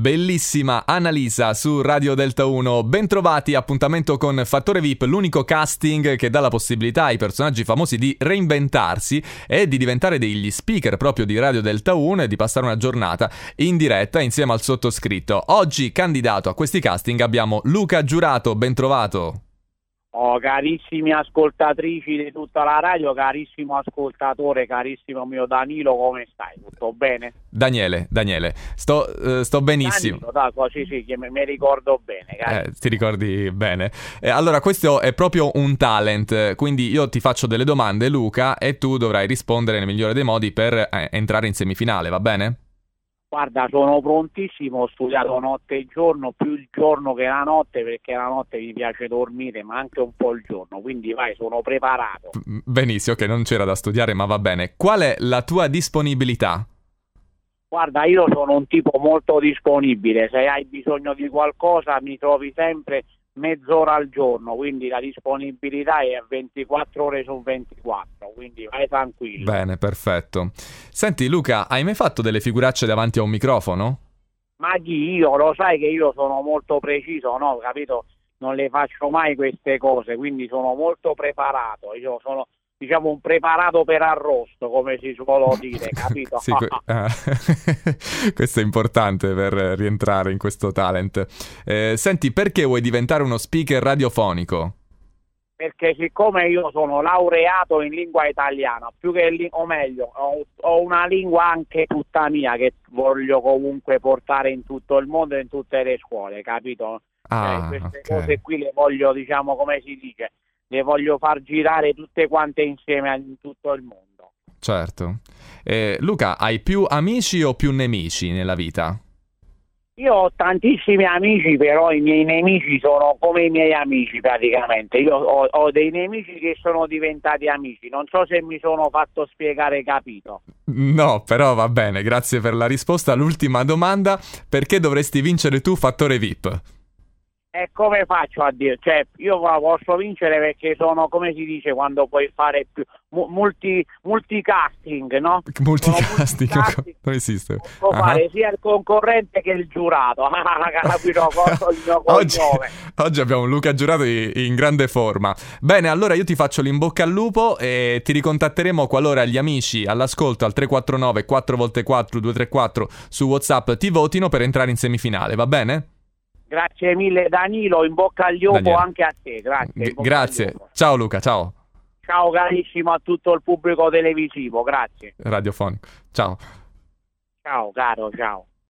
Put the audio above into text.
Bellissima Annalisa su Radio Delta 1. Bentrovati, appuntamento con Fattore VIP, l'unico casting che dà la possibilità ai personaggi famosi di reinventarsi e di diventare degli speaker proprio di Radio Delta 1 e di passare una giornata in diretta insieme al sottoscritto. Oggi candidato a questi casting abbiamo Luca Giurato, bentrovato. Oh, carissimi ascoltatrici di tutta la radio, carissimo ascoltatore, carissimo mio Danilo, come stai? Tutto bene? Daniele, Daniele, sto, uh, sto benissimo. Danilo, da, sì, sì, che mi ricordo bene. Eh, ti ricordi bene. Eh, allora, questo è proprio un talent, quindi io ti faccio delle domande, Luca, e tu dovrai rispondere nel migliore dei modi per eh, entrare in semifinale, va bene? Guarda, sono prontissimo, ho studiato notte e giorno, più il giorno che la notte, perché la notte mi piace dormire, ma anche un po' il giorno, quindi vai, sono preparato. Benissimo, che non c'era da studiare, ma va bene. Qual è la tua disponibilità? Guarda, io sono un tipo molto disponibile, se hai bisogno di qualcosa mi trovi sempre mezz'ora al giorno, quindi la disponibilità è 24 ore su 24, quindi vai tranquillo. Bene, perfetto. Senti Luca, hai mai fatto delle figuracce davanti a un microfono? Ma chi io? Lo sai che io sono molto preciso, no? Capito? Non le faccio mai queste cose, quindi sono molto preparato. Io sono diciamo un preparato per arrosto, come si suole dire, capito? sì, que- ah. questo è importante per rientrare in questo talent. Eh, senti, perché vuoi diventare uno speaker radiofonico? Perché siccome io sono laureato in lingua italiana, più che li- o meglio, ho, ho, una lingua anche tutta mia che voglio comunque portare in tutto il mondo e in tutte le scuole, capito? Ah, eh, queste okay. cose qui le voglio, diciamo, come si dice, le voglio far girare tutte quante insieme in tutto il mondo. Certo. Eh, Luca, hai più amici o più nemici nella vita? Io ho tantissimi amici, però i miei nemici sono come i miei amici praticamente. Io ho, ho dei nemici che sono diventati amici. Non so se mi sono fatto spiegare, capito? No, però va bene, grazie per la risposta. L'ultima domanda, perché dovresti vincere tu fattore VIP? E come faccio a dire? Cioè, io posso vincere perché sono, come si dice, quando puoi fare più multi, multicasting, no? Multicasting, multicasting non esiste. Può uh-huh. fare sia il concorrente che il giurato. Capito? il mio oggi, oggi abbiamo Luca Giurato in grande forma. Bene, allora io ti faccio l'in bocca al lupo e ti ricontatteremo qualora gli amici all'ascolto al 349 4x4 234 su WhatsApp ti votino per entrare in semifinale, va bene? Grazie mille Danilo, in bocca al lupo Daniele. anche a te, grazie. G- grazie, ciao Luca, ciao. Ciao carissimo a tutto il pubblico televisivo, grazie. Radiofonico, ciao. Ciao caro, ciao.